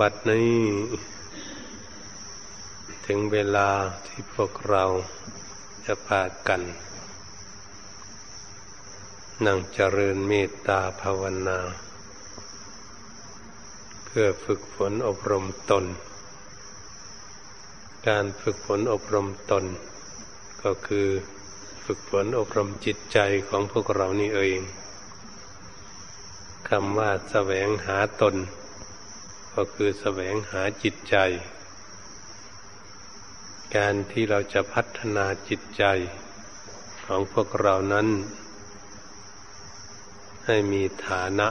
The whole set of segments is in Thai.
บัดนี้ถึงเวลาที่พวกเราจะพากันนั่งเจริญเมตตาภาวนา เพื่อฝึกฝนอบรมตน การฝึกฝนอบรมตน ก็คือฝึกฝนอบรมจิตใจของพวกเรานี่เองคำว่าแสวงหาตน ก็คือแสวงหาจิตใจ การที่เราจะพัฒนาจิตใจของพวกเรานั้น ให้มีฐานะ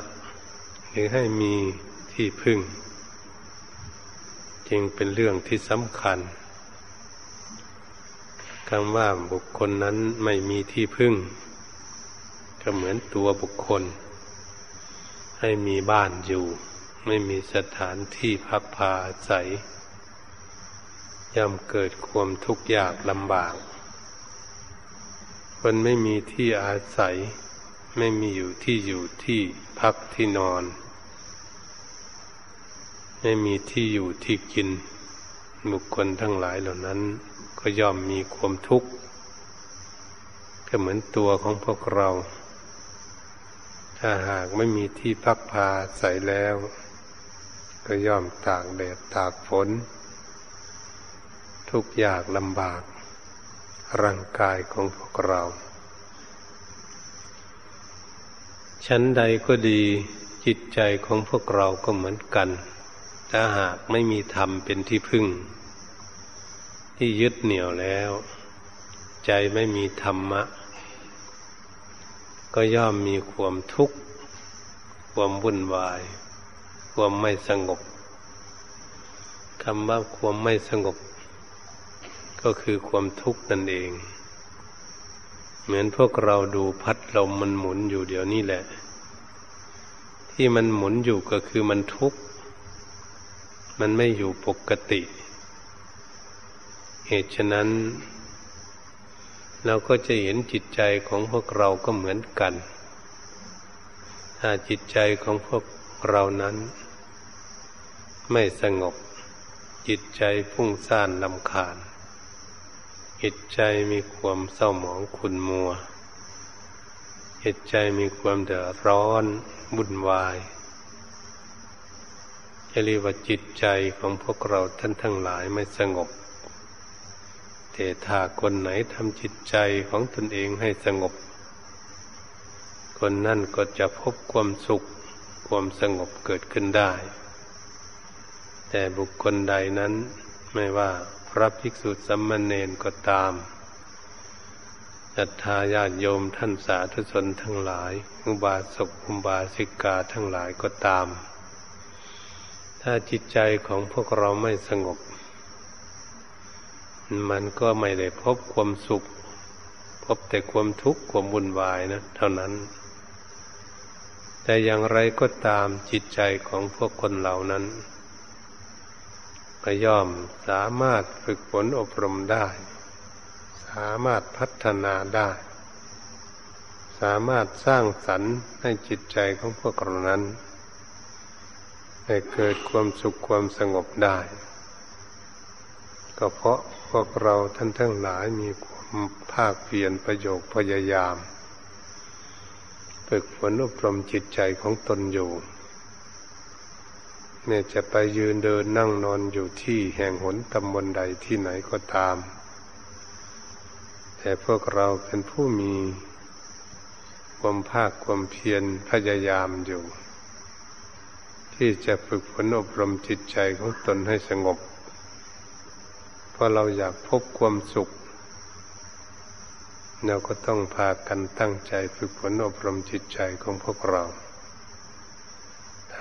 หรือให้มีที่พึ่ง จึงเป็นเรื่องที่สำคัญคำว่าบุคคลนั้นไม่มีที่พึ่ง ก็เหมือนตัวบุคคล ให้มีบ้านอยู่ ไม่มีสถานที่พักพาอาศัย ย่อมเกิดความทุกข์ยากลำบาก คนไม่มีที่อาศัย ไม่มีอยู่ที่อยู่ที่พักที่นอน ไม่มีที่อยู่ที่กิน บุคคลทั้งหลายเหล่านั้น ก็ย่อมมีความทุกข์ก็เหมือนตัวของพวกเรา ถ้าหากไม่มีที่พักพาใส่แล้ว ก็ย่อมตากแดดตากฝน ทุกอยากลำบาก ร่างกายของพวกเรา ชั้นใดก็ดีจิตใจของพวกเราก็เหมือนกัน ถ้าหากไม่มีธรรมเป็นที่พึ่ง ที่ยึดเหนี่ยวแล้ว ใจไม่มีธรรมะ ก็ย่อมมีความทุกข์ ความวุ่นวาย ความไม่สงบคำว่าความไม่สงบ ก็คือความทุกข์นั่นเอง เหมือนพวกเราดูพัดลมมันหมุนอยู่เดี๋ยวนี้แหละ ที่มันหมุนอยู่ก็คือมันทุกข์ มันไม่อยู่ปกติ เหตุฉะนั้น เราก็จะเห็นจิตใจของพวกเราก็เหมือนกันถ้าจิตใจของพวกเรานั้น ไม่สงบ จิตใจพุ่งซ่านลำคาญจิตใจมีความเศร้าหมองขุนมัวจิตใจมีความเดือดร้อนบุ่นวายจะเรียกว่าจิตใจของพวกเราท่านทั้งหลายไม่สงบแต่ถ้าคนไหนทำจิตใจของตนเองให้สงบ คนนั่นก็จะพบความสุข ความสงบเกิดขึ้นได้ แต่บุคคลใดนั้น ไม่ว่าพระภิกษุสัมมาเนนก็ตามศรัทธาญาติโยมท่านสาธุชนทั้งหลายอุบาสกอุบาสิกาทั้งหลายก็ตาม ถ้าจิตใจของพวกเราไม่สงบ มันก็ไม่ได้พบความสุข พบแต่ความทุกข์ความวุ่นวายนะ เท่านั้น แต่อย่างไรก็ตามจิตใจของพวกคนเหล่านั้น ก็ย่อมสามารถฝึกฝนอบรมได้ สามารถพัฒนาได้ สามารถสร้างสรรค์ให้จิตใจของพวกเรานั้นให้เกิดความสุขความสงบได้ ก็เพราะพวกเราท่านทั้งหลายมีความภาคเพียรประโยคพยายาม ฝึกฝนอบรมจิตใจของตนอยู่ เนี่ยจะไปยืนเดินนั่งนอนอยู่ที่แห่งหนตำบลใดที่ไหนก็ตาม แต่พวกเราเป็นผู้มีความภาคความเพียรพยายามอยู่ ที่จะฝึกฝนอบรมจิตใจของตนให้สงบ เพราะเราอยากพบความสุข เราก็ต้องพากันตั้งใจฝึกฝนอบรมจิตใจของพวกเรา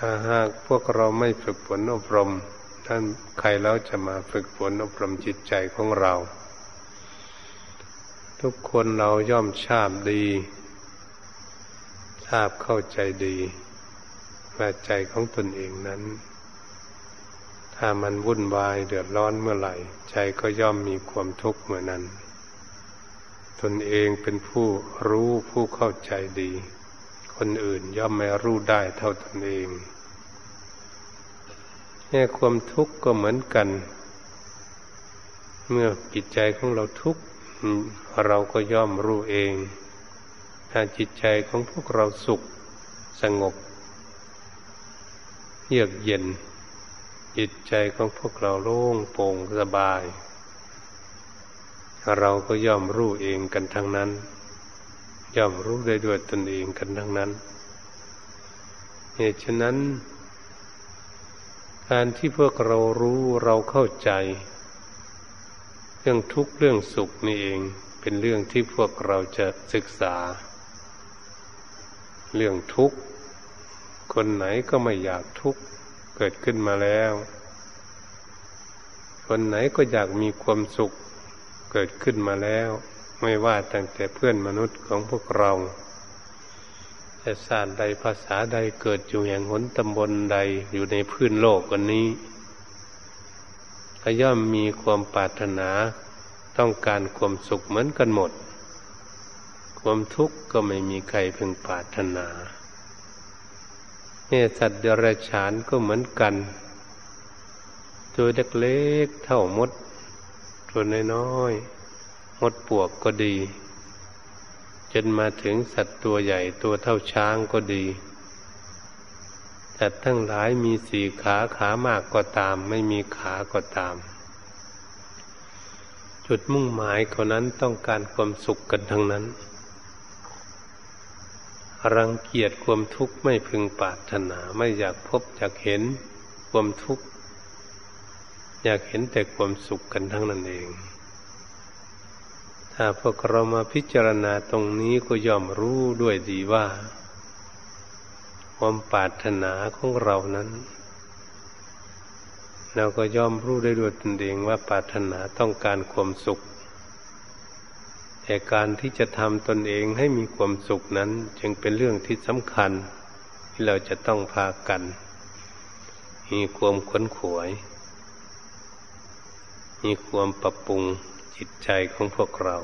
ถ้าหากพวกเราไม่ฝึกฝนอบรม ท่านใครแล้วจะมาฝึกฝนอบรมจิตใจของเรา ทุกคนเราย่อมชาบดี ทราบเข้าใจดีว่าใจของตนเองนั้น ถ้ามันวุ่นวายเดือดร้อนเมื่อไหร่ ใจก็ย่อมมีความทุกข์เมื่อนั้น ตนเองเป็นผู้รู้ผู้เข้าใจดี คนอื่นย่อมไม่รู้ได้เท่าตนเอง แค่ความทุกข์ก็เหมือนกัน เมื่อจิตใจของเราทุกข์เราก็ย่อมรู้เอง ถ้าจิตใจของพวกเราสุขสงบ เยือกเย็น จิตใจของพวกเราโล่งโปร่งสบาย เราก็ย่อมรู้เองกันทั้งนั้น ย่อมรู้ได้ด้วยตนเองกันทั้งนั้น เหตุฉะนั้น การที่พวกเรารู้เราเข้าใจ เรื่องทุกข์เรื่องสุขนี่เองเป็นเรื่องที่พวกเราจะศึกษา เรื่องทุกข์ คนไหนก็ไม่อยากทุกข์เกิดขึ้นมาแล้ว คนไหนก็อยากมีความสุขเกิดขึ้นมาแล้ว ไม่ว่าตั้งแต่เพื่อนมนุษย์ของพวกเรา ศาสตร์ใดภาษาใดเกิดอยู่แห่งหนตำบลใดอยู่ในพื้นโลกวันนี้ก็ย่อมมีความปรารถนาต้องการความสุขเหมือนกันหมด ความทุกข์ก็ไม่มีใครพึงปรารถนาเนี่ยสัตว์เดรัจฉานก็เหมือนกันตัวเล็กๆเท่ามด ตัวน้อยๆมดปวกก็ดี จนมาถึงสัตว์ตัวใหญ่ตัวเท่าช้างก็ดี สัตว์ทั้งหลายมีสี่ขาขามากก็ตาม ไม่มีขาก็ตาม จุดมุ่งหมายเขานั้นต้องการความสุขกันทั้งนั้น รังเกียจความทุกข์ไม่พึงปรารถนาไม่อยากพบอยากเห็นความทุกข์อยากเห็นแต่ความสุขกันทั้งนั้นเอง ถ้าพวกเรามาพิจารณาตรงนี้ก็ย่อมรู้ด้วยดีว่า ความปรารถนาของเรานั้น เราก็ย่อมรู้ได้ด้วยตนเองว่าปรารถนาต้องการความสุข แต่การที่จะทำตนเองให้มีความสุขนั้น จึงเป็นเรื่องที่สำคัญ ที่เราจะต้องพากัน มีความขวนขวย มีความปรับปรุง จิตใจของพวกเรา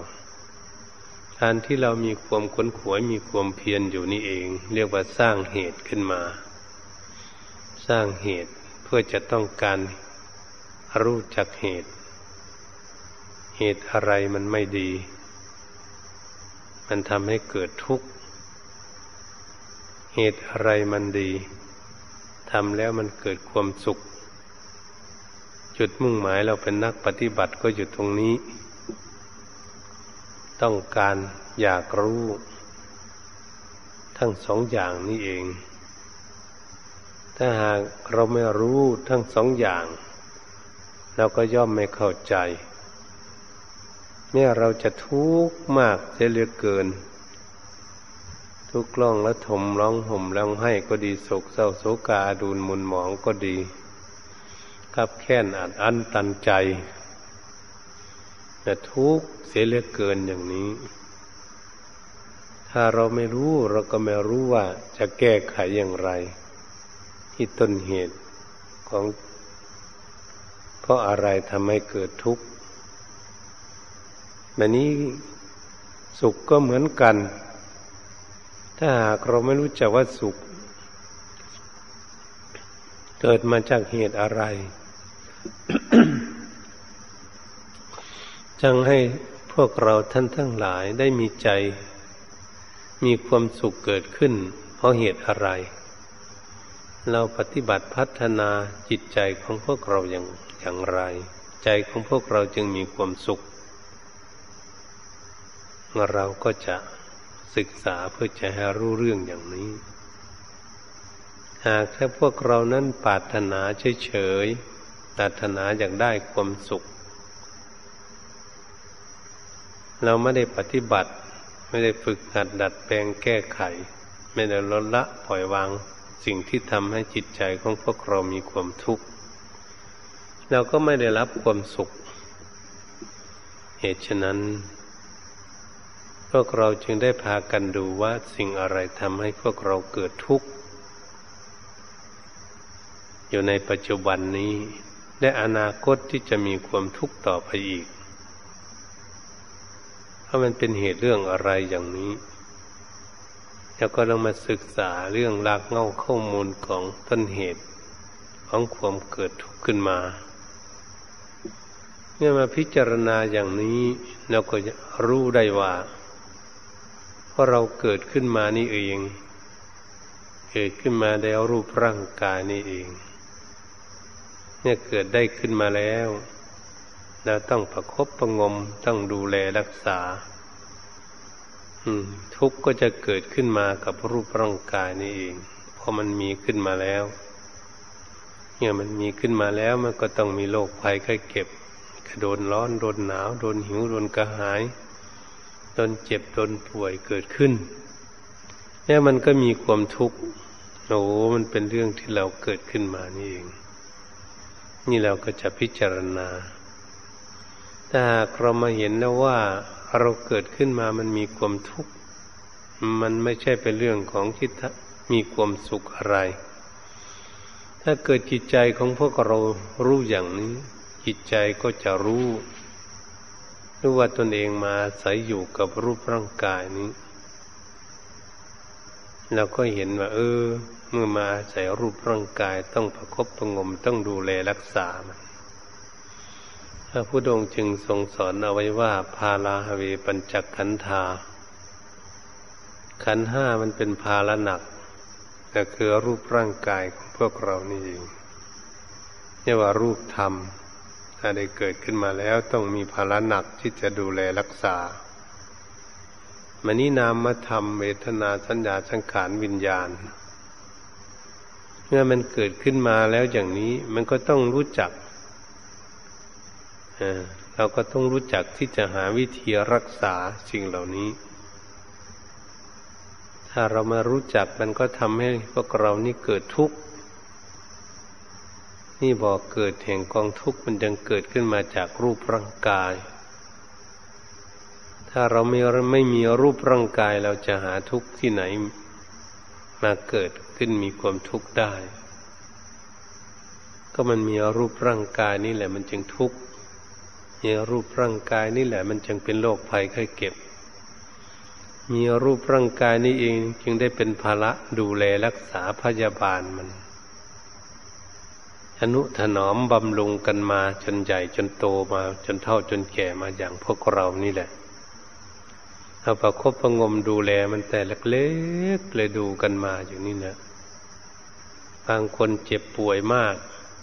การที่เรามีความขนขวยมีความเพียรอยู่นี่เอง เรียกว่าสร้างเหตุขึ้นมา สร้างเหตุเพื่อจะต้องการรู้จักเหตุ เหตุอะไรมันไม่ดี มันทำให้เกิดทุกข์ เหตุอะไรมันดีทำแล้วมันเกิดความสุข จุดมุ่งหมายเราเป็นนักปฏิบัติก็อยู่ตรงนี้ ต้องการอยากรู้ ทั้งสองอย่างนี้เอง ถ้าหากเราไม่รู้ทั้งสองอย่างเราก็ย่อมไม่เข้าใจเมื่อเราจะทุกข์มากเสียเหลือเกิน ทุกข์ร้องและถมร้องห่มร้องให้ก็ดีโศกเศร้าโศกาดูนมุนหมองก็ดีกับแค้นอัดอั้นตันใจ แต่ทุกข์เสียเหลือเกินอย่างนี้ ถ้าเราไม่รู้เราก็ไม่รู้ว่าจะแก้ไขอย่างไร ที่ต้นเหตุของ เพราะอะไรทำให้เกิดทุกข์แบบนี้สุขก็เหมือนกัน ถ้าหากเราไม่รู้จักว่าสุข เกิดมาจากเหตุอะไร จังให้พวกเราท่านทั้งหลายได้มีใจ มีความสุขเกิดขึ้น เพราะเหตุอะไร เราปฏิบัติพัฒนาจิตใจของพวกเราอย่างอย่างไร ใจของพวกเราจึงมีความสุข เราก็จะศึกษาเพื่อจะให้รู้เรื่องอย่างนี้ หากแค่พวกเรานั้นปรารถนาเฉยๆปรารถนาอยากได้ความสุข เราไม่ได้ปฏิบัติ ไม่ได้ฝึกหัดดัดแปลงแก้ไข ไม่ได้ลดละปล่อยวางสิ่งที่ทำให้จิตใจของพวกเรามีความทุกข์เราก็ไม่ได้รับความสุข เหตุฉะนั้น พวกเราจึงได้พากันดูว่าสิ่งอะไรทำให้พวกเราเกิดทุกข์ อยู่ในปัจจุบันนี้ และอนาคตที่จะมีความทุกข์ต่อไปอีก เพรามันเป็นเหตุเรื่องอะไรอย่างนี้แล้วก็ต้องมาศึกษาเรื่องรากเง้าข้อมูลของต้นเหตุของความเกิดทุกข์ขึ้นมาเมื่อมาพิจารณาอย่างนี้เราก็จะรู้ได้ว่าเพราะเราเกิดขึ้นมานี่เอง เกิดขึ้นมาแล้วรูปร่างกายนี่เอง เนี่ยเกิดได้ขึ้นมาแล้ว เราต้องประครบประงมต้องดูแลรักษาทุกข์ก็จะเกิดขึ้นมากับรูปร่างกายนี่เองพอมันมีขึ้นมาแล้ว เนี่ยมันมีขึ้นมาแล้วมันก็ต้องมีโรคภัยไข้เก็บโดนร้อนโดนหนาวโดนหิวโดนกระหายโดนเจ็บโดนป่วยเกิดขึ้นเนี่ยมันก็มีความทุกข์โอ้มันเป็นเรื่องที่เราเกิดขึ้นมานี่เอง นี่เราก็จะพิจารณา ถ้าหากเรามาเห็นแล้วว่าเราเกิดขึ้นมามันมีความทุกข์ มันไม่ใช่เป็นเรื่องของที่มีความสุขอะไร ถ้าเกิดจิตใจของพวกเรารู้อย่างนี้ จิตใจก็จะรู้รู้ว่าตนเองมาใส่อยู่กับรูปร่างกายนี้เราก็เห็นว่า เออ เมื่อมาใส่รูปร่างกายต้องประคบประงมต้องดูแลรักษามัน พระพุทธองค์จึงทรงสอนเอาไว้ว่า พาลาหเวปัญจขันธา ขันห้ามันเป็นภาระหนักก็คือรูปร่างกายของพวกเรานี่เองเรียกว่ารูปธรรม ถ้าได้เกิดขึ้นมาแล้วต้องมีภาระหนักที่จะดูแลรักษามันนี้นามมาทำเวทนาสัญญาสังขารวิญญาณ เมื่อมันเกิดขึ้นมาแล้วอย่างนี้มันก็ต้องรู้จัก เราก็ต้องรู้จักที่จะหาวิธีรักษาสิ่งเหล่านี้ ถ้าเรามารู้จักมันก็ทำให้พวกเรานี่เกิดทุกข์ นี่บอกเกิดแห่งกองทุกข์มันยังเกิดขึ้นมาจากรูปร่างกาย ถ้าเราไม่ไม่มีรูปร่างกายเราจะหาทุกข์ที่ไหน มาเกิดขึ้นมีความทุกข์ได้ ก็มันมีรูปร่างกายนี่แหละมันจึงทุกข์ มีรูปร่างกายนี่แหละ มันจึงเป็นโรคภัยไข้เก็บ มีรูปร่างกายนี่เองจึงได้เป็นภาระดูแลรักษาพยาบาลมัน อนุถนอมบำรุงกันมาจนใหญ่จนโตมาจนเท่าจนแก่มาอย่างพวกเรานี่แหละเอาประคบประงมดูแลมันแต่เล็กๆเลยดูกันมาอยู่นี่นะบางคนเจ็บป่วยมาก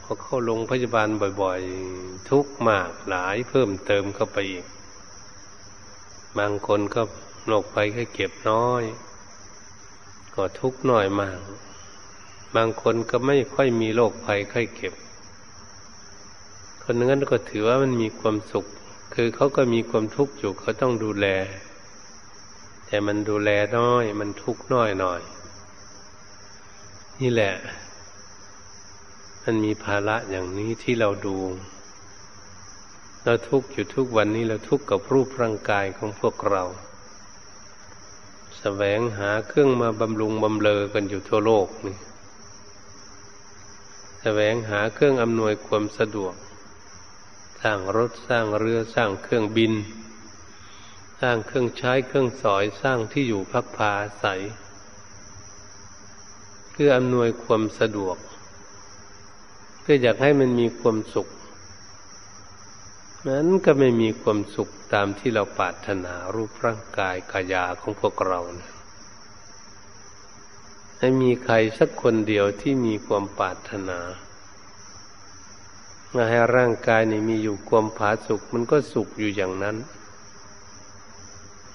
พอเข้าโรงพยาบาลบ่อยๆ ทุกมากหลายเพิ่มเติมเข้าไปอีก บางคนก็โรคไปแค่เก็บน้อย ก็ทุกน้อยมาก บางคนก็ไม่ค่อยมีโรคภัยไข้เก็บ คนนั้นก็ถือว่ามันมีความสุข คือเขาก็มีความทุกข์อยู่เขาต้องดูแล แต่มันดูแลน้อย มันทุกข์น้อยหน่อย นี่แหละ มันมีภาระอย่างนี้ที่เราดู เราทุกข์อยู่ทุกวันนี้เราทุกข์กับรูปร่างกายของพวกเราสแสวงหาเครื่องมาบำรุงบำเลอกันอยู่ทั่วโลกนี่สแสวงหาเครื่องอำนวยความสะดวก สร้างรถสร้างเรือสร้างเครื่องบิน สร้างเครื่องใช้เครื่องสอยสร้างที่อยู่พักพาอาศัยเพื่ออำนวยความสะดวก พื่ออยากให้มันมีความสุข นั้นก็ไม่มีความสุขตามที่เราปรารถนารูปร่างกายกายาของพวกเรานะให้มีใครสักคนเดียวที่มีความปรารถนาให้ร่างกายนี่มีอยู่ความผาสุขมันก็สุขอยู่อย่างนั้น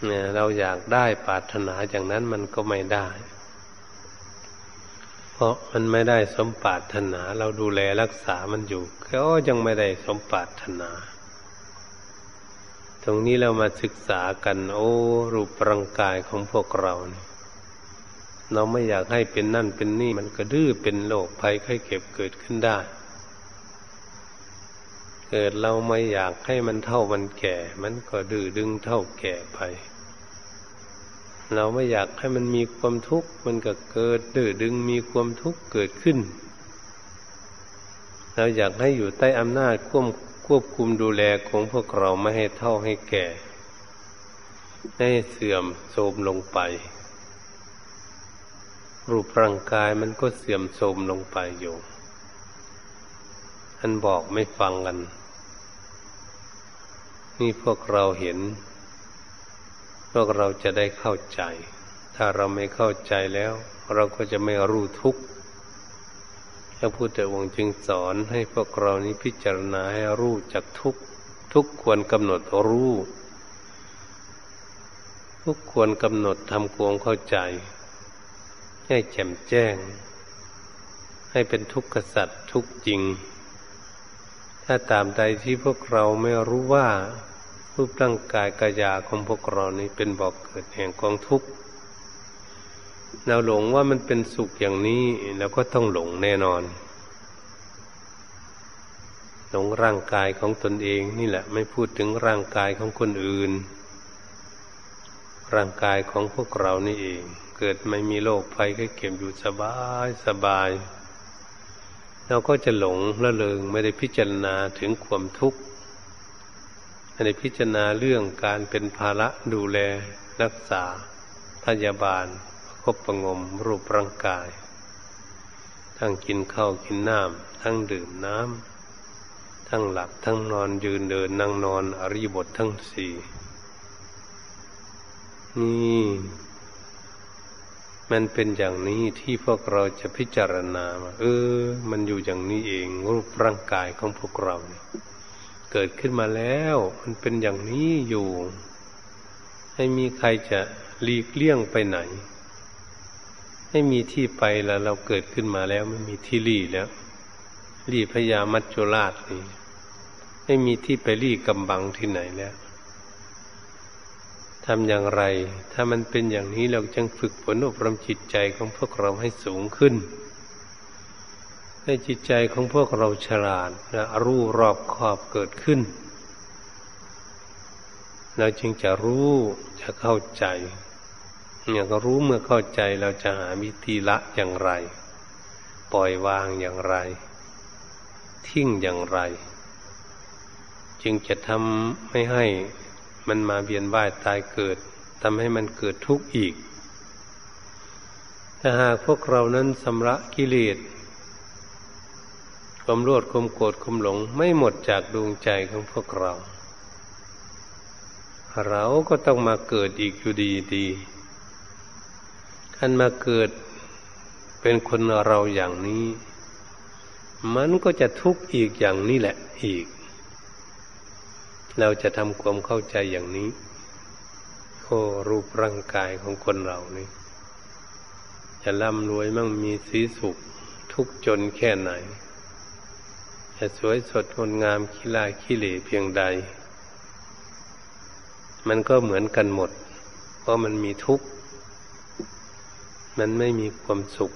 เนี่ยเราอยากได้ปรารถนาอย่างนั้นมันก็ไม่ได้ เพราะมันไม่ได้สมปรารถนา เราดูแลรักษามันอยู่ก็ยังไม่ได้สมปรารถนา ตรงนี้เรามาศึกษากัน โอ้รูปร่างกายของพวกเราเนี่ยเราไม่อยากให้เป็นนั่นเป็นนี่มันก็ดื้อเป็นโรคภัยไข้เก็บเกิดขึ้นได้ เกิดเราไม่อยากให้มันเท่ามันแก่ มันก็ดื้อดึงเท่าแก่ไป เราไม่อยากให้มันมีความทุกข์ มันก็เกิดดื้อดึงมีความทุกข์เกิดขึ้น เราอยากให้อยู่ใต้อำนาจควบควบคุมดูแลของพวกเราไม่ให้เท่าให้แก่ ให้เสื่อมโทรมลงไป รูปร่างกายมันก็เสื่อมโทรมลงไปอยู่ท่านบอกไม่ฟังกัน นี่พวกเราเห็น พวกเราจะได้เข้าใจ ถ้าเราไม่เข้าใจแล้ว เราก็จะไม่รู้ทุกข์พระพุทธองค์จึงสอนให้พวกเรานี้พิจารณาให้รู้จักทุกข์ทุกควรกำหนดรู้ ทุกควรกำหนดทำความเข้าใจ ให้แจ่มแจ้ง ให้เป็นทุกข์สัตว์ทุกจริง ถ้าตามใดที่พวกเราไม่รู้ว่า รูปร่างกายกายาของพวกเรานี้เป็นบอกเกิดแห่งกองทุกข์เราหลงว่ามันเป็นสุขอย่างนี้แล้วก็ต้องหลงแน่นอน หลงร่างกายของตนเองนี่แหละ ไม่พูดถึงร่างกายของคนอื่น ร่างกายของพวกเรานี่เอง เกิดไม่มีโรคภัยก็เก็บอยู่สบายสบาย เราก็จะหลงละเลงไม่ได้พิจารณาถึงความทุกข์ ไม่ได้พิจารณาเรื่องการเป็นภาระดูแล รักษาพยาบาลคบประงมรูปร่างกาย ทั้งกินข้าวกินน้ำทั้งดื่มน้ำทั้งหลับทั้งนอนยืนเดินนั่งนอนอริบททั้งสี่นี่ มันเป็นอย่างนี้ที่พวกเราจะพิจารณาเออ มันอยู่อย่างนี้เองรูปร่างกายของพวกเราเกิดขึ้นมาแล้ว มันเป็นอย่างนี้อยู่ ให้มีใครจะหลีกเลี่ยงไปไหน ให้มีที่ไปแล้วเราเกิดขึ้นมาแล้วไม่มีที่ลี่แล้วลี่พญามัจจุราชนี่ไม่มีที่ไปลี่กำบังที่ไหนแล้วทำอย่างไร ถ้ามันเป็นอย่างนี้เราจึงฝึกฝนอบรมจิตใจของพวกเราให้สูงขึ้น ให้จิตใจของพวกเราฉลาดและรู้รอบขอบเกิดขึ้น เราจึงจะรู้จะเข้าใจเนี่ยก็รู้เมื่อเข้าใจเราจะหาวิธีละอย่างไร ปล่อยวางอย่างไร ทิ้งอย่างไร จึงจะทำไม่ให้มันมาเวียนว่ายตายเกิดทำให้มันเกิดทุกข์อีกถ้าหากพวกเรานั้นสำระกิเลส ความโลดความโกรธความหลงไม่หมดจากดวงใจของพวกเรา เราก็ต้องมาเกิดอีกอยู่ดีดีขันมาเกิดเป็นคนเราอย่างนี้ มันก็จะทุกข์อีกอย่างนี้แหละอีก เราจะทำความเข้าใจอย่างนี้โอ้รูปร่างกายของคนเรานี่จะร่ำรวยมั่งมีสีสุข ทุกจนแค่ไหน จะสวยสดงดงามขี้ลาขี้เหล่เพียงใด มันก็เหมือนกันหมด เพราะมันมีทุกข์ มันไม่มีความสุข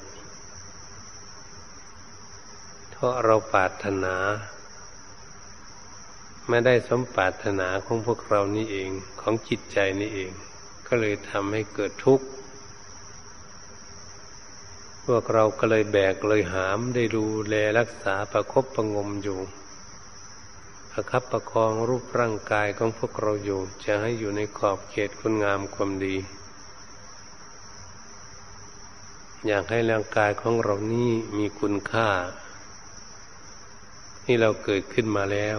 เพราะเราปรารถนา ไม่ได้สมปรารถนาของพวกเรานี่เองของจิตใจนี่เอง ก็เลยทำให้เกิดทุกข์ พวกเราก็เลยแบกเลยหามได้ดูแลรักษาประครบประงมอยู่ ประคับประคองรูปร่างกายของพวกเราอยู่ จะให้อยู่ในขอบเขตคุณงามความดี อยากให้ร่างกายของเรานี่มีคุณค่า ที่เราเกิดขึ้นมาแล้ว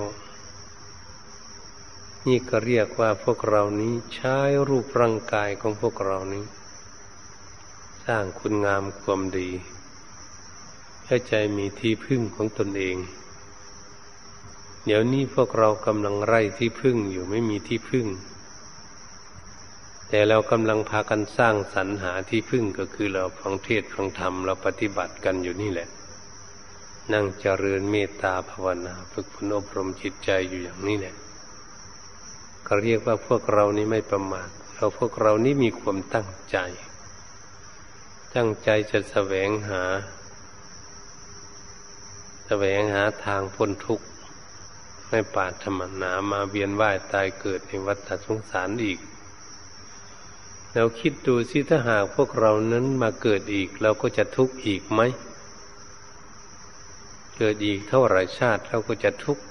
นี่ก็เรียกว่าพวกเรานี้ใช้รูปร่างกายของพวกเรานี้ สร้างคุณงามความดีให้ใจมีที่พึ่งของตนเอง เดี๋ยวนี้พวกเรากำลังไร่ที่พึ่งอยู่ไม่มีที่พึ่ง แต่เรากำลังพากันสร้างสรรหาที่พึ่งก็คือเราฟังเทศฟังธรรมเราปฏิบัติกันอยู่นี่แหละ นั่งเจริญเมตตาภาวนาฝึกฝนอบรมจิตใจอยู่อย่างนี้แหละก็เรียกว่าพวกเรานี้ไม่ประมาทเราพวกเรานี้มีความตั้งใจ ตั้งใจจะแสวงหา แสวงหาทางพ้นทุกข์ไม่ปาดธรรมนามาเวียนว่ายตายเกิดในวัฏสงสารอีก เราคิดดูสิถ้าหากพวกเรานั้นมาเกิดอีก เราก็จะทุกข์อีกไหม เกิดอีกเท่าไรชาติเราก็จะทุกข์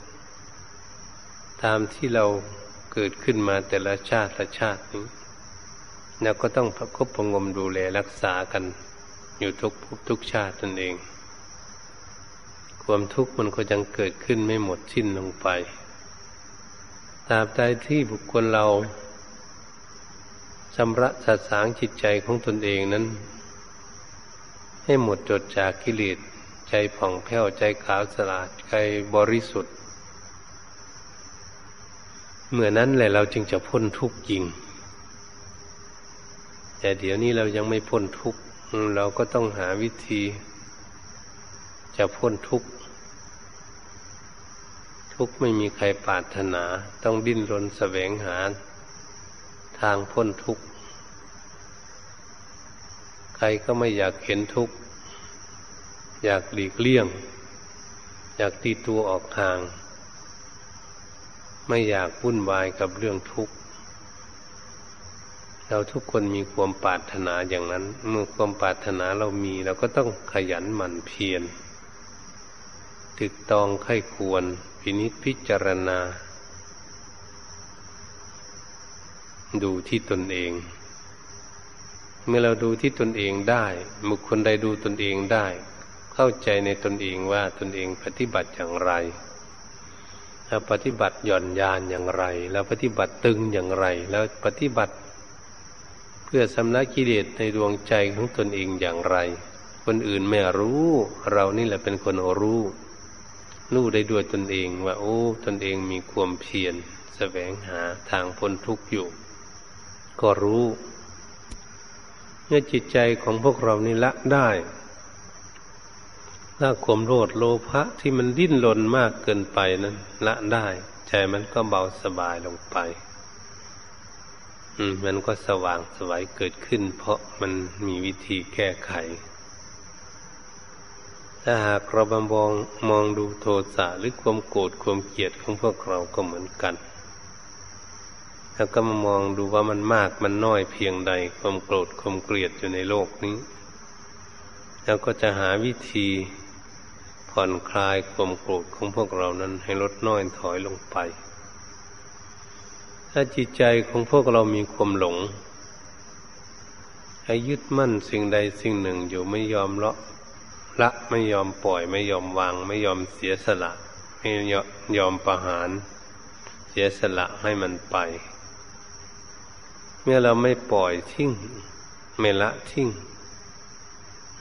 ตามที่เราเกิดขึ้นมาแต่ละชาติละชาตินี้ เราก็ต้องประคบประงมดูแลรักษากัน อยู่ทุกภพทุกชาติตนเอง ความทุกข์มันก็ยังเกิดขึ้นไม่หมดสิ้นลงไปตราบใดที่บุคคลเราชำระสัดสางจิตใจของตนเองนั้น ให้หมดจดจากกิเลสใจผ่องแผ้วใจขาวสะอาดใจบริสุทธิ์เมื่อนั้นแหละเราจึงจะพ้นทุกข์จริง แต่เดี๋ยวนี้เรายังไม่พ้นทุกข์เราก็ต้องหาวิธี จะพ้นทุกข์ทุกข์ไม่มีใครปรารถนา ต้องดิ้นรนแสวงหา ทางพ้นทุกข์ใครก็ไม่อยากเห็นทุกข์อยากหลีกเลี่ยง อยากตีตัวออกห่าง ไม่อยากวุ่นวายกับเรื่องทุกข์ เราทุกคนมีความปรารถนาอย่างนั้น เมื่อความปรารถนาเรามีเราก็ต้องขยันหมั่นเพียรตึกตองไข้ควร พินิจพิจารณา ดูที่ตนเอง เมื่อเราดูที่ตนเองได้บุคคลใดดูตนเองได้ เข้าใจในตนเองว่าตนเองปฏิบัติอย่างไรเราปฏิบัติหย่อนยานอย่างไรแล้วปฏิบัติตึงอย่างไรแล้วปฏิบัติ เพื่อสำนักกิเลสในดวงใจของตนเองอย่างไร คนอื่นไม่รู้ เรานี่แหละเป็นคนรู้รู้ได้ด้วยตนเองว่าโอ้ ตนเองมีความเพียรแสวงหาทางพ้นทุกข์อยู่ ก็รู้เมื่อจิตใจของพวกเรานี่ละได้ถ้าความโลดโลภะที่มันดิ้นรนมากเกินไปนั้นละได้ ใจมันก็เบาสบายลงไป มันก็สว่างสวัยเกิดขึ้น เพราะมันมีวิธีแก้ไข ถ้าหากเราบมองมองดูโทสะหรือความโกรธความเกลียดของพวกเราก็เหมือนกัน แล้วก็มามองดูว่ามันมากมันน้อยเพียงใดความโกรธความเกลียดอยู่ในโลกนี้ แล้วก็จะหาวิธีผ่อนคลายความโกรธของพวกเรานั้นให้ลดน้อยถอยลงไป ถ้าจิตใจของพวกเรามีความหลง ให้ยึดมั่นสิ่งใดสิ่งหนึ่งอยู่ไม่ยอมละละไม่ยอมปล่อย ไม่ยอมวาง ไม่ยอมเสียสละ ไม่ยอมประหาร เสียสละให้มันไป เมื่อเราไม่ปล่อยทิ้งไม่ละทิ้ง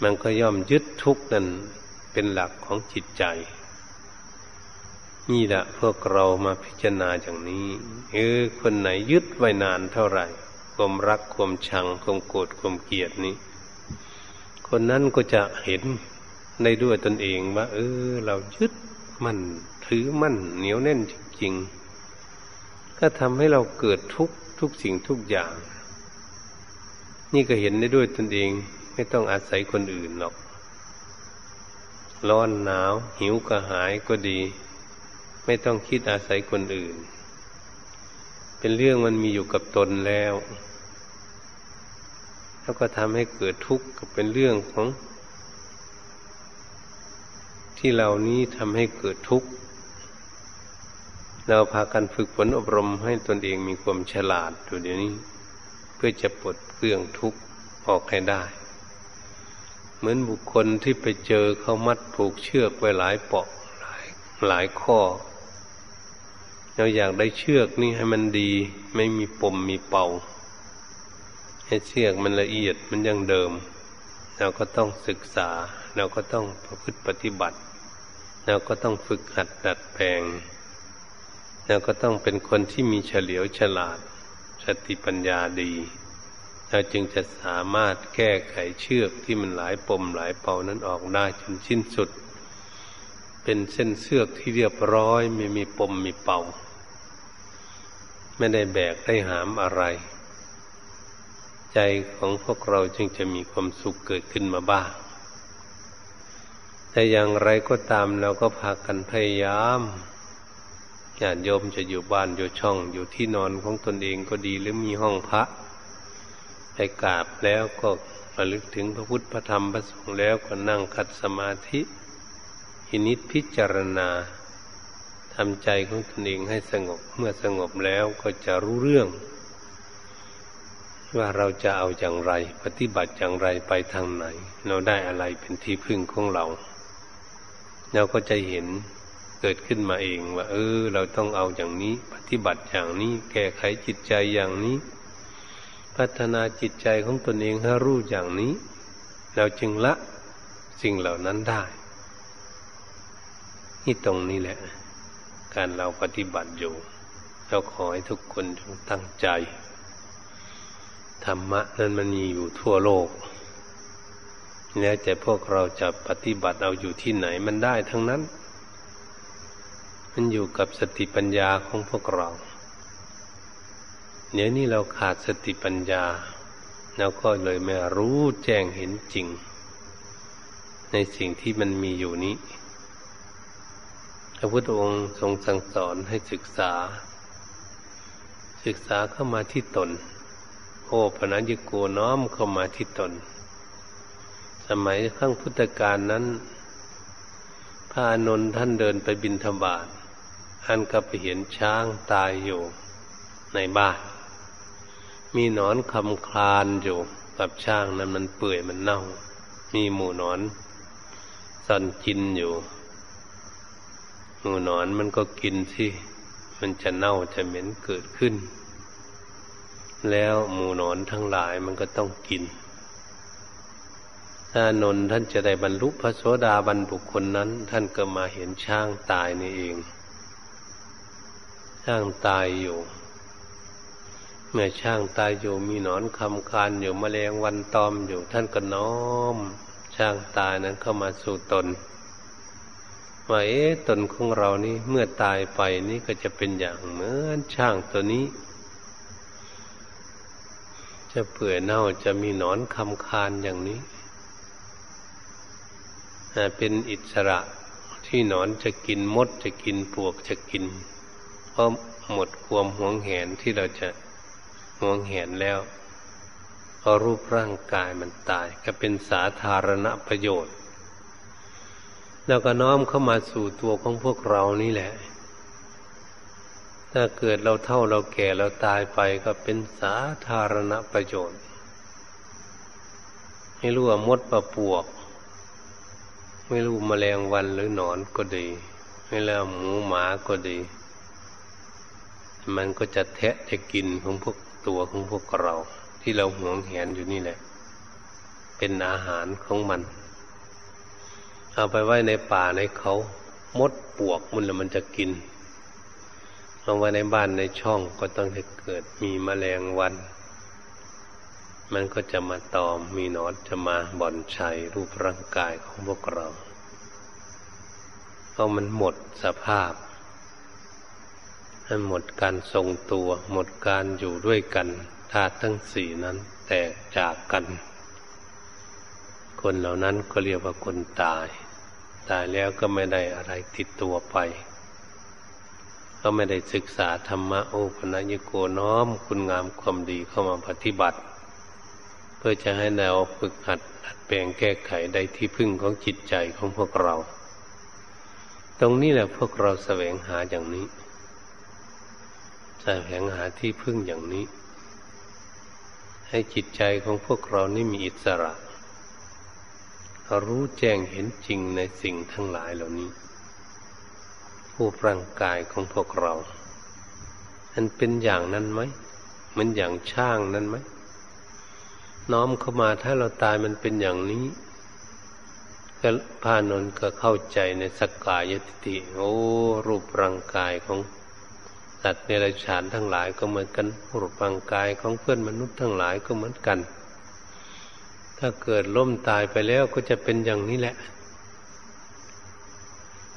มันก็ย่อมยึดทุกนั้นเป็นหลักของจิตใจ นี่แหละพวกเรามาพิจารณาอย่างนี้เออคนไหนยึดไว้นานเท่าไหร่ความรักความชังความโกรธความเกลียดนี้ คนนั้นก็จะเห็นในด้วยตนเองว่า เออ เรายึดมั่นถือมั่นเหนียวแน่นจริงๆก็ทำให้เราเกิดทุกทุกสิ่งทุกอย่าง นี่ก็เห็นได้ด้วยตนเอง ไม่ต้องอาศัยคนอื่นหรอก ร้อนหนาว หิวกระหายก็ดี ไม่ต้องคิดอาศัยคนอื่น เป็นเรื่องมันมีอยู่กับตนแล้ว แล้วก็ทำให้เกิดทุกข์ก็เป็นเรื่องของ ที่เหล่านี้ทำให้เกิดทุกข์ เราพากันฝึกฝนอบรมให้ตนเองมีความฉลาดอยู่เดี๋ยวนี้ เพื่อจะปลดเปลื้องทุกข์ออกให้ได้ เหมือนบุคคลที่ไปเจอเขามัดผูกเชือกไว้หลายเปาะหลายหลายข้อ เราอยากได้เชือกนี่ให้มันดี ไม่มีปมมีเป่า ให้เชือกมันละเอียดมันยังเดิม เราก็ต้องศึกษา เราก็ต้องประพฤติปฏิบัติ เราก็ต้องฝึกหัดดัดแปลง เราก็ต้องเป็นคนที่มีเฉลียวฉลาดสติปัญญาดี เราจึงจะสามารถแก้ไขเชือกที่มันหลายปมหลายเป่านั้นออกได้จนสิ้นสุด เป็นเส้นเสือกที่เรียบร้อยไม่มีปมมีเป่า ไม่ได้แบกได้หามอะไร ใจของพวกเราจึงจะมีความสุขเกิดขึ้นมาบ้าง แต่อย่างไรก็ตามเราก็พากันพยายามญาติโยมจะอยู่บ้านอยู่ช่อง อยู่ที่นอนของตนเองก็ดีหรือมีห้องพระไปกราบแล้วก็ระลึกถึงพระพุทธพระธรรมพระสงฆ์แล้วก็นั่งคัดสมาธิอินิจพิจารณา ทำใจของตนเองให้สงบ เมื่อสงบแล้วก็จะรู้เรื่อง ว่าเราจะเอาอย่างไร ปฏิบัติอย่างไรไปทางไหน เราได้อะไรเป็นที่พึ่งของเรา เราก็จะเห็นเกิดขึ้นมาเองว่า เออ เราต้องเอาอย่างนี้ ปฏิบัติอย่างนี้ แก้ไขจิตใจอย่างนี้ พัฒนาจิตใจของตนเองให้รู้อย่างนี้ เราจึงละสิ่งเหล่านั้นได้ นี่ตรงนี้แหละ การเราปฏิบัติอยู่เราขอให้ทุกคนจงตั้งใจ ธรรมะนั้นมันมีอยู่ทั่วโลกแล้วแต่พวกเราจะปฏิบัติเอาอยู่ที่ไหนมันได้ทั้งนั้น มันอยู่กับสติปัญญาของพวกเราเนี้ยนี่เราขาดสติปัญญาเราก็เลยไม่รู้แจ้งเห็นจริง ในสิ่งที่มันมีอยู่นี้ พระพุทธองค์ทรงสั่งสอนให้ศึกษา ศึกษาเข้ามาที่ตน โอ้พนัญโกน้อมเข้ามาที่ตน สมัยขั้งพุทธกาลนั้น พระนนท์ท่านเดินไปบินธบาตท่านก็ไปเห็นช้างตายอยู่ในบ้าน มีหนอนคำคลานอยู่กับช้างนั้นมันเปื่อยมันเน่า มีหมูหนอนสันกินอยู่ หมูนอนมันก็กินที่มันจะเน่าจะเหม็นเกิดขึ้น แล้วหมูหนอนทั้งหลายมันก็ต้องกิน ถ้านนท่านจะได้บรรลุพระโสดาบันบุคคลนั้น ท่านก็มาเห็นช่างตายนี่เองช่างตายอยู่ เมื่อช่างตายอยู่มีหนอนคำคานอยู่มแมลงวันตอมอยู่ ท่านก็น้อมช่างตายนั้นเข้ามาสู่ตน ว่าเอ๊ะตนของเรานี่เมื่อตายไปนี่ก็จะเป็นอย่างเหมือนช่างตัวนี้ จะเปื่อยเน่าจะมีหนอนคำคานอย่างนี้เป็นอิสระที่หนอนจะกินมดจะกินปวกจะกินเพราะหมดความหวงแหนที่เราจะหวงแหนแล้วพราะรูปร่างกายมันตาย ก็เป็นสาธารณประโยชน์ แล้วก็น้อมเข้ามาสู่ตัวของพวกเรานี่แหละ ถ้าเกิดเราเท่าเราแก่เราตายไปก็เป็นสาธารณประโยชน์ให้รู้ว่ามดประปวก ไม่รู้มแมลงวันหรือหนอนก็ดี ไม่แล้วหมูหมาก็ดี มันก็จะแทะจะกินของพวกตัวของพวกเรา ที่เราหวงแหนอยู่นี่แหละ เป็นอาหารของมัน เอาไปไว้ในป่าในเขามดปวกมันแล้วมันจะกินเอาไว้ในบ้านในช่องก็ต้องให้เกิดมีมแมลงวัน มันก็จะมาตอมมีนอดจะมาบ่อนชัยรูปร่างกายของพวกเราเพราะมันหมดสภาพมันหมดการทรงตัว หมดการอยู่ด้วยกันธาตุทั้งสี่นั้นแตกจากกัน คนเหล่านั้นก็เรียกว่าคนตาย ตายแล้วก็ไม่ได้อะไรติดตัวไป ก็ไม่ได้ศึกษาธรรมะโอปนัญโกน้อมคุณงามความดีเข้ามาปฏิบัติ เพื่อจะให้แนวฝึกหัดดัดแปลงแก้ไขได้ที่พึ่งของจิตใจของพวกเรา ตรงนี้แหละพวกเราแสวงหาอย่างนี้แสวงหาที่พึ่งอย่างนี้ ให้จิตใจของพวกเรานี่มีอิสระ รู้แจ้งเห็นจริงในสิ่งทั้งหลายเหล่านี้ผู้ร่างกายของพวกเรามันเป็นอย่างนั้นไหม มันอย่างช่างนั้นไหม น้อมเข้ามาถ้าเราตายมันเป็นอย่างนี้ก็พานนก็เข้าใจในสักกายติติ โอ้ รูปร่างกายของสัตว์ในราชานทั้งหลายก็เหมือนกัน รูปร่างกายของเพื่อนมนุษย์ทั้งหลายก็เหมือนกัน ถ้าเกิดล้มตายไปแล้วก็จะเป็นอย่างนี้แหละ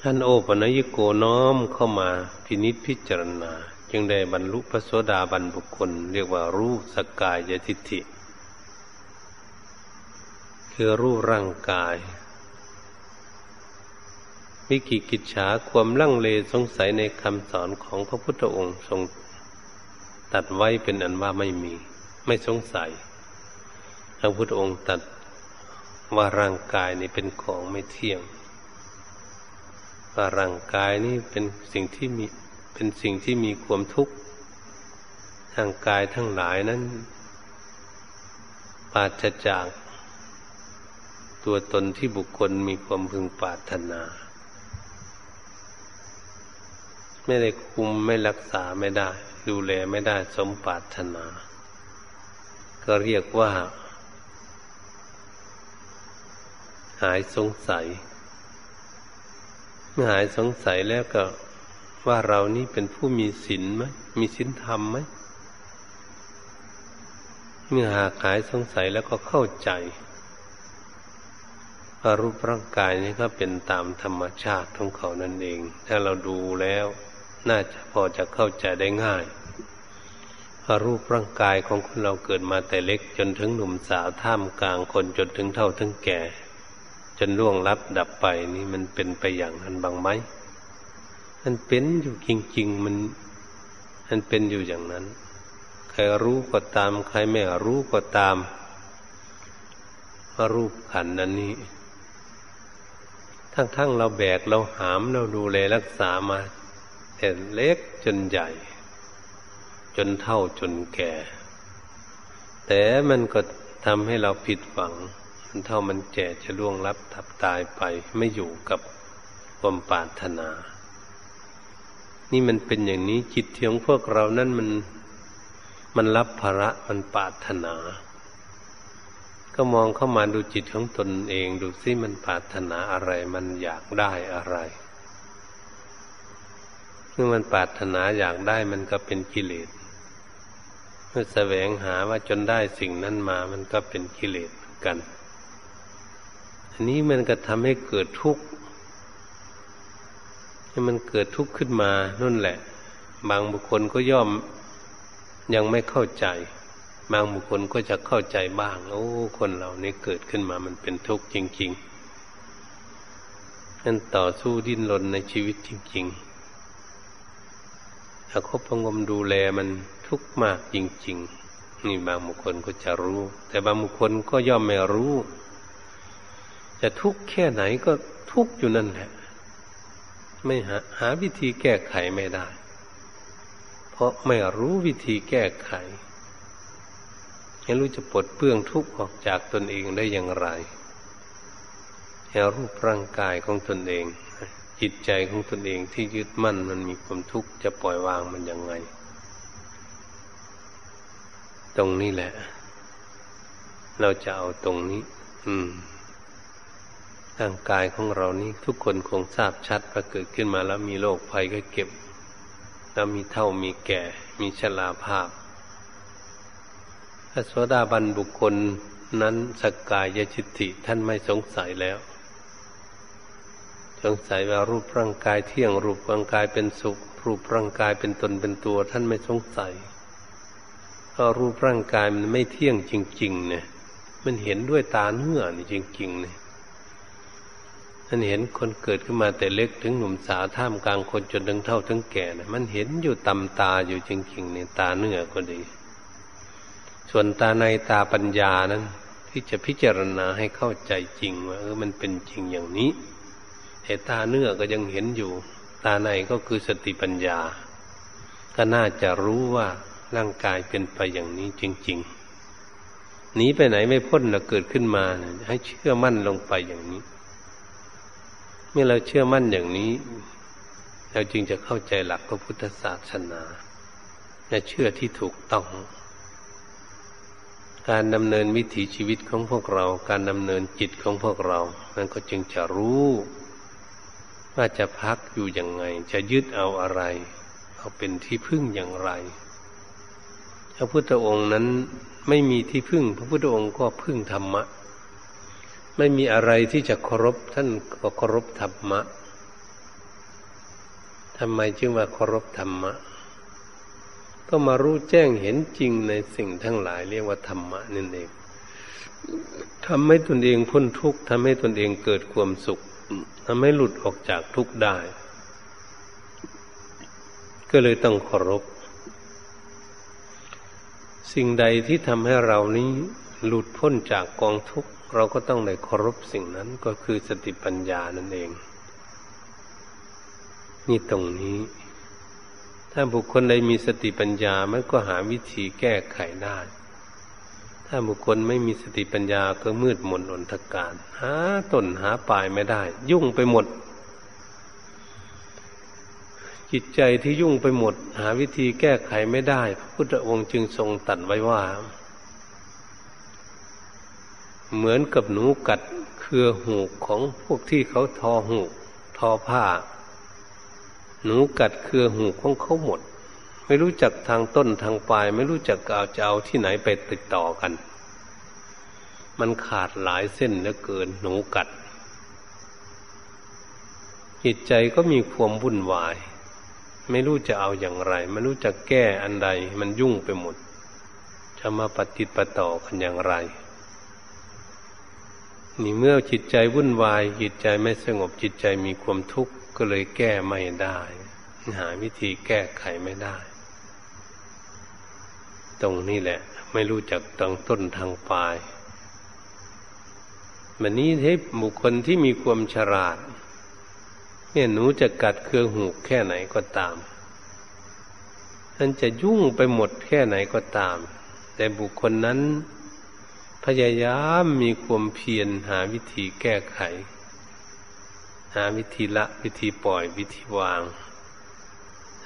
ท่านโอปนยิโกน้อมเข้ามาพินิษพิจารณา จึงได้บรรลุพระโสดาบันบุคคล เรียกว่ารู้สกกายทิฏฐิ คือรูปร่างกายวิกิกิจฉาความลังเลสงสัยในคำสอนของพระพุทธองค์ทรงตัดไว้เป็นอันว่าไม่มี ไม่สงสัย พระพุทธองค์ตัดว่าร่างกายนี้เป็นของไม่เที่ยงว่าร่างกายนี้เป็นสิ่งที่มีเป็นสิ่งที่มีความทุกข์ทางกายทั้งหลายนั้นปราศจาก ตัวตนที่บุคคลมีความพึงปรารถนา ไม่ได้คุมไม่รักษาไม่ได้ ดูแลไม่ได้สมปรารถนา ก็เรียกว่า หายสงสัย เมื่อหายสงสัยแล้วก็ว่าเรานี่เป็นผู้มีศีลไหมมีศีลธรรมไหมเมื่อหากหายสงสัยแล้วก็เข้าใจารูปร่างกายนี้ก็เป็นตามธรรมชาติของเขานั่นเอง ถ้าเราดูแล้ว น่าจะพอจะเข้าใจได้ง่ายว่ารูปร่างกายของคนเราเกิดมาแต่เล็กจนถึงหนุ่มสาวท่ามกลางคนจนถึงเท่าถึงแก่ จนล่วงลับดับไปนี่มันเป็นไปอย่างนั้นบางไหมมันเป็นอยู่จริง ๆ มันมันเป็นอยู่อย่างนั้น ใครรู้ก็ตาม ใครไม่รู้ก็ตามว่ารูปขันนั้นนี้ ทั้งๆเราแบกเราหามเราดูแลรักษามาแต่เล็กจนใหญ่ จนเท่าจนแก่ แต่มันก็ทำให้เราผิดหวัง มันเท่ามันแก่จะล่วงลับทับตายไปไม่อยู่กับความปรารถนา นี่มันเป็นอย่างนี้จิตของพวกเรานั้นมันมันรับภาระมันปาถนา ก็มองเข้ามาดูจิตของตนเองดูซิมันปาถนาอะไร มันอยากได้อะไรเมื่อมันปาถนาอยากได้มันก็เป็นกิเลสเมื่อแสวงหาว่าจนได้สิ่งนั้นมามันก็เป็นกิเลสกัน อันนี้มันก็ทำให้เกิดทุกข์ให้มันเกิดทุกข์ขึ้นมานั่นแหละ บางบุคคลก็ย่อมยังไม่เข้าใจ บางบุคคลก็จะเข้าใจบ้าง โอ้คนเหล่านี้เกิดขึ้นมามันเป็นทุกข์จริงๆนั่นต่อสู้ดิ้นรนในชีวิตจริงๆถ้าคบประงมดูแลมันทุกข์มากจริง ๆ นี่บางบุคคลก็จะรู้ แต่บางบุคคลก็ย่อมไม่รู้ จะทุกข์แค่ไหนก็ทุกข์อยู่นั่นแหละ ไม่หาหาวิธีแก้ไขไม่ได้ เพราะไม่รู้วิธีแก้ไขไม่รู้จะปลดเปลื้องทุกข์ออกจากตนเองได้อย่างไรแห่รูปร่างกายของตนเอง จิตใจของตนเองที่ยึดมั่นมันมีความทุกข์จะปล่อยวางมันยังไง ตรงนี้แหละ เราจะเอาตรงนี้ อืม ร่างกายของเรานี้ทุกคนคงทราบชัดว่าเกิดขึ้นมาแล้วมีโรคภัยก็เก็บ แล้วมีเท่ามีแก่ มีชราภาพพระโสดาบันบุคคลนั้นสกกายจิตติท่านไม่สงสัยแล้ว สงสัยว่ารูปร่างกายเที่ยงรูปร่างกายเป็นสุข รูปร่างกายเป็นตนเป็นตัว ท่านไม่สงสัยเพราะรูปร่างกายมันไม่เที่ยงจริง ๆ เนี่ย มันเห็นด้วยตาเนื้อนี่จริง ๆ เนี่ย ท่านเห็นคนเกิดขึ้นมาแต่เล็กถึงหนุ่มสาวท่ามกลางคนจนถึงเท่าถึงแก่นะมันเห็นอยู่ตำตาอยู่จริงๆในตาเนื้อก็ดี ส่วนตาในตาปัญญานั้น ที่จะพิจารณาให้เข้าใจจริงว่าเออมันเป็นจริงอย่างนี้แต่ตาเนื้อก็ยังเห็นอยู่ ตาในก็คือสติปัญญา ก็น่าจะรู้ว่าร่างกายเป็นไปอย่างนี้จริง ๆหนีไปไหนไม่พ้นเราเกิดขึ้นมาให้เชื่อมั่นลงไปอย่างนี้ เมื่อเราเชื่อมั่นอย่างนี้ เราจึงจะเข้าใจหลักพระพุทธศาสนาและเชื่อที่ถูกต้อง การดำเนินวิถีชีวิตของพวกเรา การดำเนินจิตของพวกเรา มันก็จึงจะรู้ ว่าจะพักอยู่อย่างไง จะยึดเอาอะไร เอาเป็นที่พึ่งอย่างไร พระพุทธองค์นั้นไม่มีที่พึ่ง พระพุทธองค์ก็พึ่งธรรมะ ไม่มีอะไรที่จะเคารพท่านก็เคารพธรรมะทำไมจึงว่าเคารพธรรมะ ก็มารู้แจ้งเห็นจริงในสิ่งทั้งหลาย เรียกว่าธรรมะนั่นเองทำให้ตนเองพ้นทุกข์ทำให้ตนเองเกิดความสุขทำให้หลุดออกจากทุกข์ได้ ก็เลยต้องเคารพ สิ่งใดที่ทำให้เรานี้หลุดพ้นจากกองทุกข์ เราก็ต้องได้เคารพสิ่งนั้นก็คือสติปัญญานั่นเอง นี่ตรงนี้ ถ้าบุคคลใดมีสติปัญญามันก็หาวิธีแก้ไขได้ ถ้าบุคคลไม่มีสติปัญญาก็มืดมนอนทการหาต้นหาปลายไม่ได้ ยุ่งไปหมด จิตใจที่ยุ่งไปหมด หาวิธีแก้ไขไม่ได้ พระพุทธองค์จึงทรงตัดไว้ว่า เหมือนกับหนูกัดเครือหูกของพวกที่เขาทอหูก ทอผ้า หนูกัดเครือหูกของเขาหมด ไม่รู้จักทางต้นทางปลาย ไม่รู้จักเอาจะเอาที่ไหนไปติดต่อกัน มันขาดหลายเส้นเหลือเกินหนูกัด จิตใจก็มีความวุ่นวาย ไม่รู้จะเอาอย่างไร ไม่รู้จะแก้อันใด มันยุ่งไปหมดจะมาปฏิติปต่อกันอย่างไร นี่เมื่อจิตใจวุ่นวาย จิตใจไม่สงบจิตใจมีความทุกข์ก็เลยแก้ไม่ได้ หาวิธีแก้ไขไม่ได้ ตรงนี้แหละ ไม่รู้จักตั้งต้นทางปลายแบบนี้ให้บุคคลที่มีความฉลาด เนี่ยหนูจะกัดเครือหูแค่ไหนก็ตามท่านจะยุ่งไปหมดแค่ไหนก็ตาม แต่บุคคลนั้น พยายามมีความเพียรหาวิธีแก้ไข หาวิธีละวิธีปล่อยวิธีวาง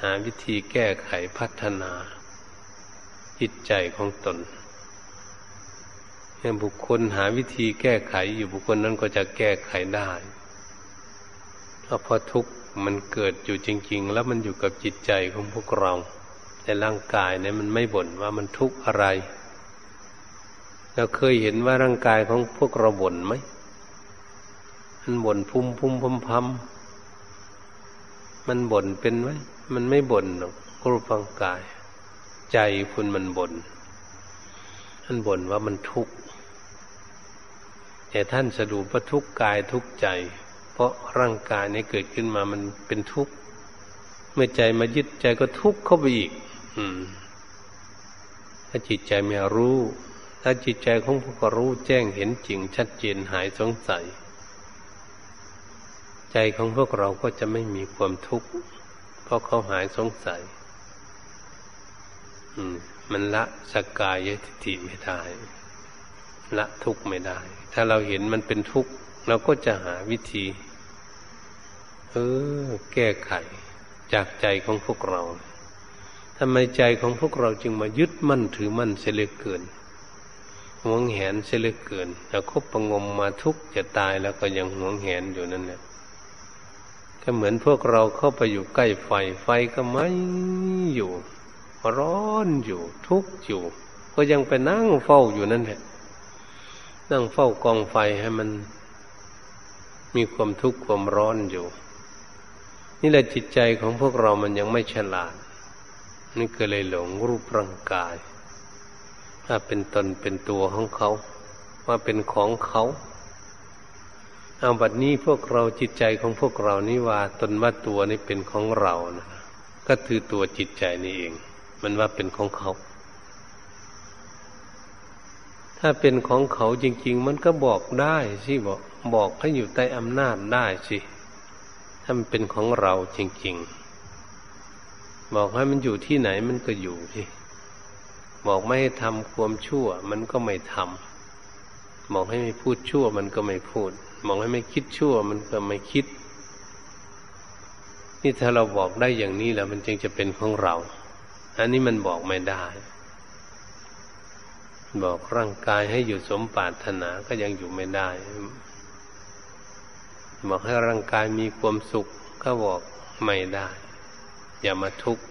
หาวิธีแก้ไขพัฒนาจิตใจของตนเมื่อบุคคลหาวิธีแก้ไขอยู่บุคคลนั้นก็จะแก้ไขได้เพราะพอทุกข์มันเกิดอยู่จริง ๆ แล้วมันอยู่กับจิตใจของพวกเราแต่ร่างกายเนี่ยมันไม่บ่นว่ามันทุกข์อะไร เราเคยเห็นว่าร่างกายของพวกเราบ่นไหมมันบ่นพุ่มพุ่มพุ่มพัมมันบ่นเป็นไหมมันไม่บ่นหรอกรูปร่างกาย ใจคุณมันบ่นท่านบ่นว่ามันทุกข์แต่ท่านสะดุว่าทุกกายทุกใจ เพราะร่างกายนี้เกิดขึ้นมามันเป็นทุกข์เมื่อใจมายึดใจก็ทุกข์เข้าไปอีก อืม ถ้าจิตใจไม่รู้ ถ้าจิตใจของพวกเรารู้แจ้งเห็นจริงชัดเจนหายสงสัย ใจของพวกเราก็จะไม่มีความทุกข์เพราะเขาหายสงสัย อืม มันละสกกายทิฏฐิไม่ได้ ละทุกข์ไม่ได้ ถ้าเราเห็นมันเป็นทุกข์เราก็จะหาวิธี เออ แก้ไขจากใจของพวกเราทำไมใจของพวกเราจึงมายึดมั่นถือมั่นเสียเหลือเกิน หวงแหนเสียเหลือเกินแล้วคบประงมมาทุกจะตายแล้วก็ยังหวงแหนอยู่นั่นแหละก็เหมือนพวกเราเข้าไปอยู่ใกล้ไฟ ไฟก็ไม่อยู่ ร้อนอยู่ ทุกข์อยู่ ก็ยังไปนั่งเฝ้าอยู่นั่นแหละนั่งเฝ้ากองไฟให้มัน มีความทุกข์ความร้อนอยู่ นี่แหละจิตใจของพวกเรามันยังไม่ฉลาดนี่ก็เลยหลงรูปร่างกาย ว่าเป็นตนเป็นตัวของเขา ว่าเป็นของเขาเอาบัดนี้พวกเราจิตใจของพวกเรานี่ว่าตนว่าตัวนี้เป็นของเรานะก็คือตัวจิตใจนี่เอง มันว่าเป็นของเขา ถ้าเป็นของเขาจริง ๆ มันก็บอกได้สิบอกบอกให้อยู่ใต้อำนาจได้สิถ้ามันเป็นของเราจริง ๆ บอกให้มันอยู่ที่ไหนมันก็อยู่ที่ บอกไม่ให้ทำความชั่ว มันก็ไม่ทำบอกให้ไม่พูดชั่ว มันก็ไม่พูดบอกให้ไม่คิดชั่ว มันก็ไม่คิด นี่ถ้าเราบอกได้อย่างนี้แล้ว มันจึงจะเป็นของเรา อันนี้มันบอกไม่ได้ บอกร่างกายให้อยู่สมปรารถนาก็ยังอยู่ไม่ได้ บอกให้ร่างกายมีความสุขก็บอกไม่ได้ อย่ามาทุกข์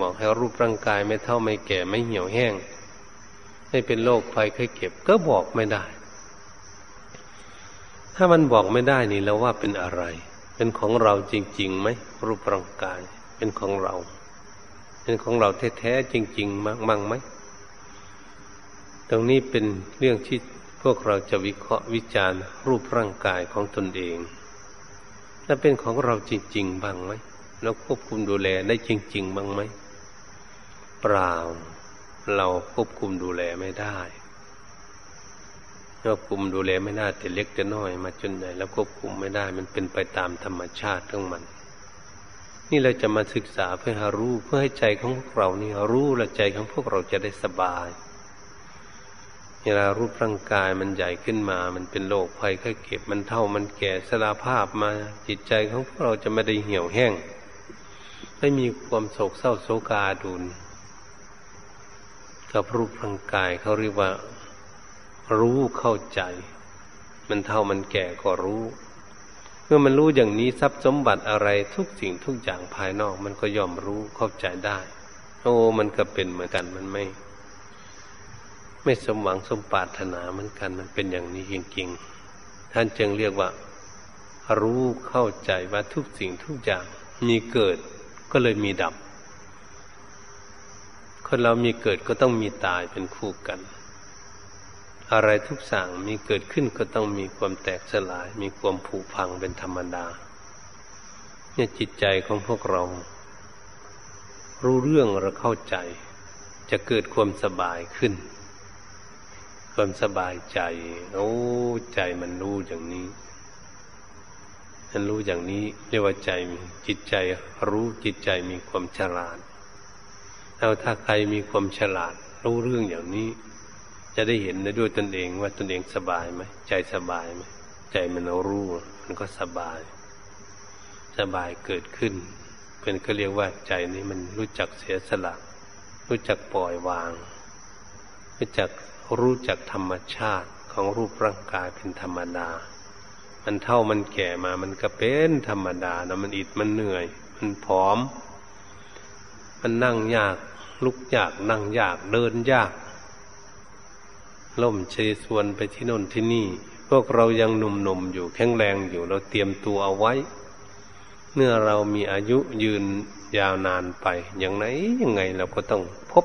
บอกให้รูปร่างกายไม่เท่าไม่แก่ไม่เหี่ยวแห้ง ไม่เป็นโรคภัยไข้เก็บ ก็บอกไม่ได้ ถ้ามันบอกไม่ได้นี่แล้วว่าเป็นอะไร เป็นของเราจริงๆไหมรูปร่างกาย เป็นของเรา เป็นของเราแท้ๆจริง ๆ มั้งมั้งไหมตรงนี้เป็นเรื่องที่พวกเราจะวิเคราะห์วิจารณ์ รูปร่างกายของตนเองและเป็นของเราจริงๆบ้างไหมเราควบคุมดูแลได้จริง ๆ บ้างไหม เปล่า เราควบคุมดูแลไม่ได้ควบคุมดูแลไม่ได้แต่เล็กแต่น้อย มาจนใหญ่แล้วควบคุมไม่ได้ มันเป็นไปตามธรรมชาติของมัน นี่เราจะมาศึกษาเพื่อหารู้เพื่อให้ใจของพวกเรานี่รู้และใจของพวกเราจะได้สบายเวลารูปร่างกายมันใหญ่ขึ้นมา มันเป็นโรคภัยไข้เก็บ มันเท่ามันแก่สลาภาพมาจิตใจของพวกเราจะไม่ได้เหี่ยวแห้ง ไม่มีความโศกเศร้าโศกาดุล กับรูปร่างกายเขาเรียกว่า รู้เข้าใจ มันเท่ามันแก่ก็รู้เมื่อมันรู้อย่างนี้ทรัพย์สมบัติอะไรทุกสิ่งทุกอย่างภายนอก มันก็ยอมรู้เข้าใจได้ โอ้มันก็เป็นเหมือนกันมันไม่ ไม่สมหวังสมปรารถนาเหมือนกันมันเป็นอย่างนี้จริงๆท่านจึงเรียกว่า รู้เข้าใจว่าทุกสิ่งทุกอย่างมีเกิดก็เลยมีดับ คนเรามีเกิดก็ต้องมีตายเป็นคู่กัน อะไรทุกสั่งมีเกิดขึ้นก็ต้องมีความแตกสลาย มีความผุพังเป็นธรรมดา เนี่ยจิตใจของพวกเรา รู้เรื่องเราเข้าใจ จะเกิดความสบายขึ้น ความสบายใจ โอ้ใจมันรู้อย่างนี้มันรู้อย่างนี้เรียกว่าใจจิตใจรู้จิตใจมีความฉลาด เอาถ้าใครมีความฉลาด รู้เรื่องอย่างนี้ จะได้เห็นได้ด้วยตนเองว่าตนเองสบายไหมใจสบายไหมใจมันรู้มันก็สบาย สบายเกิดขึ้นเป็นก็เรียกว่าใจนี้มันรู้จักเสียสละ รู้จักปล่อยวาง รู้จักรู้จักธรรมชาติของรูปร่างกายเป็นธรรมดา มันเท่ามันแก่มา มันก็เป็นธรรมดานะมันอิดมันเหนื่อย มันผอม มันนั่งยาก ลุกยากนั่งยากเดินยาก ล่มเชยส่วนไปที่โน่นที่นี่ พวกเรายังหนุ่มๆอยู่แข็งแรงอยู่เราเตรียมตัวเอาไว้ เมื่อเรามีอายุยืนยาวนานไป อย่างไหนยังไงเราก็ต้องพบ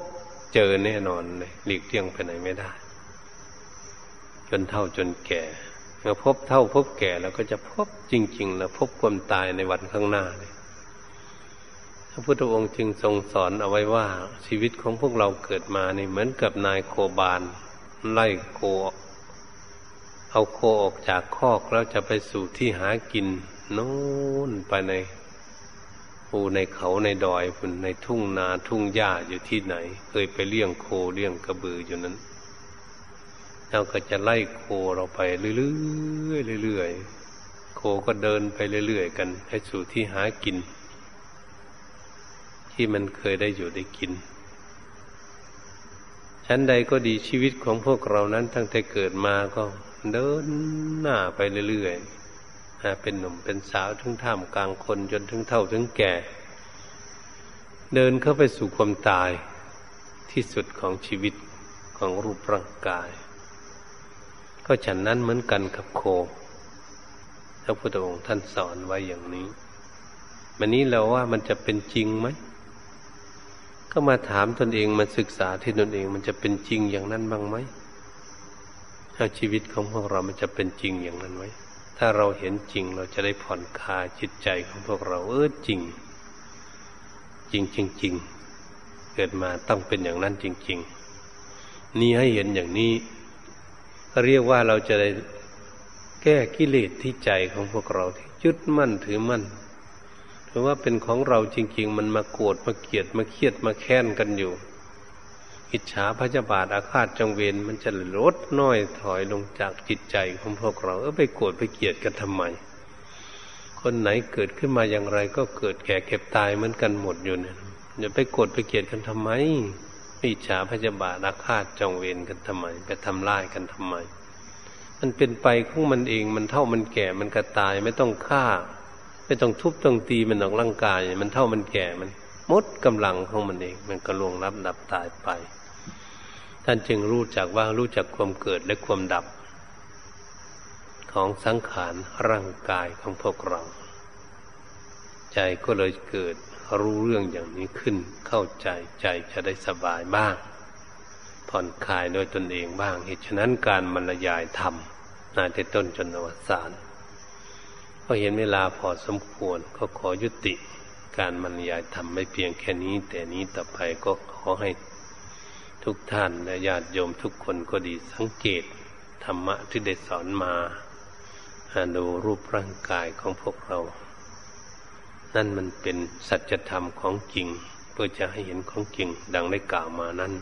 เจอแน่นอนเลยหลีกเลี่ยงไปไหนไม่ได้ จนเท่าจนแก่เมื่อพบเท่าพบแก่เราก็จะพบจริง ๆ แล้วพบความตายในวันข้างหน้าเลย ระพุทธองค์จึงทรงสอนเอาไว้ว่าชีวิตของพวกเราเกิดมานี่เหมือนกับนายโคบานไล่โค เอาโคออกจากคอกแล้วจะไปสู่ที่หากินโน่นไปในภูในเขาในดอยฝุ่นในทุ่งนาทุ่งหญ้าอยู่ที่ไหน เคยไปเลี้ยงโคเลี้ยงกระบืออยู่นั้นเราก็จะไล่โคเราไปเรื่อยๆเรื่อยๆโคก็เดินไปเรื่อยๆกัน ให้สู่ที่หากิน ที่มันเคยได้อยู่ได้กิน ชั้นใดก็ดีชีวิตของพวกเรานั้นตั้งแต่เกิดมาก็เดินหน้าไปเรื่อยๆเป็นหนุ่มเป็นสาวถึงท่ามกลางคนจนถึงเท่าถึงแก่ เดินเข้าไปสู่ความตายที่สุดของชีวิตของรูปร่างกาย ก็ฉันนั้นเหมือนกันกับโคพระพุทธองค์ท่านสอนไว้อย่างนี้ วันนี้เราว่ามันจะเป็นจริงไหม ก็มาถามตนเองมาศึกษาที่ตนเองมันจะเป็นจริงอย่างนั้นบ้างไหมถ้าชีวิตของพวกเรามันจะเป็นจริงอย่างนั้นไหมถ้าเราเห็นจริงเราจะได้ผ่อนคลายจิตใจของพวกเราเออจริง จริงจริงจริงเกิดมาต้องเป็นอย่างนั้นจริง ๆ นี่ให้เห็นอย่างนี้ เรียกว่าเราจะได้แก้กิเลสที่ใจของพวกเราที่ยึดมั่นถือมั่น ราะว่าเป็นของเราจริง ๆ มันมาโกรธมาเกลียดมาเครียดมาแค้นกันอยู่ อิจฉาพระเจ้าบาทอาฆาตจังเวรมันจะลดน้อยถอยลงจากจิตใจของพวกเราเออไปโกรธไปเกลียดกันทำไม คนไหนเกิดขึ้นมาอย่างไร ก็เกิดแก่เก็บตายเหมือนกันหมดอยู่เนี่ยอย่าไปโกรธไปเกลียดกันทำไมอิจฉาพระเจ้าบาทอาฆาตจองเวรกันทำไมไปทำร้ายกันทำไม มันเป็นไปของมันเองมันเท่ามันแก่มันก็ตายไม่ต้องฆ่า ไม่ต้องทุบต้องตีมันออกร่างกาย มันเท่ามันแก่มันมดกำลังของมันเอง มันก็ลวงรับดับตายไป ท่านจึงรู้จักว่ารู้จักความเกิดและความดับ ของสังขารร่างกายของพวกเรา ใจก็เลยเกิดรู้เรื่องอย่างนี้ขึ้น เข้าใจใจจะได้สบายบ้าง ผ่อนคลายโดยตนเองบ้างเหตุฉะนั้นการบรรยายธรรมนาทีต้นจนอวสาน ก็เห็นเวลาพอสมควรก็ขอยุติการบรรยายธรรมไม่เพียงแค่นี้ แต่นี้ต่อไปก็ขอให้ทุกท่านและญาติโยมทุกคนก็ดีสังเกตธรรมะที่ได้สอนมาดูรูปร่างกายของพวกเรา นั่นมันเป็นสัจธรรมของจริง เพื่อจะให้เห็นของจริงดังได้กล่าวมานั้น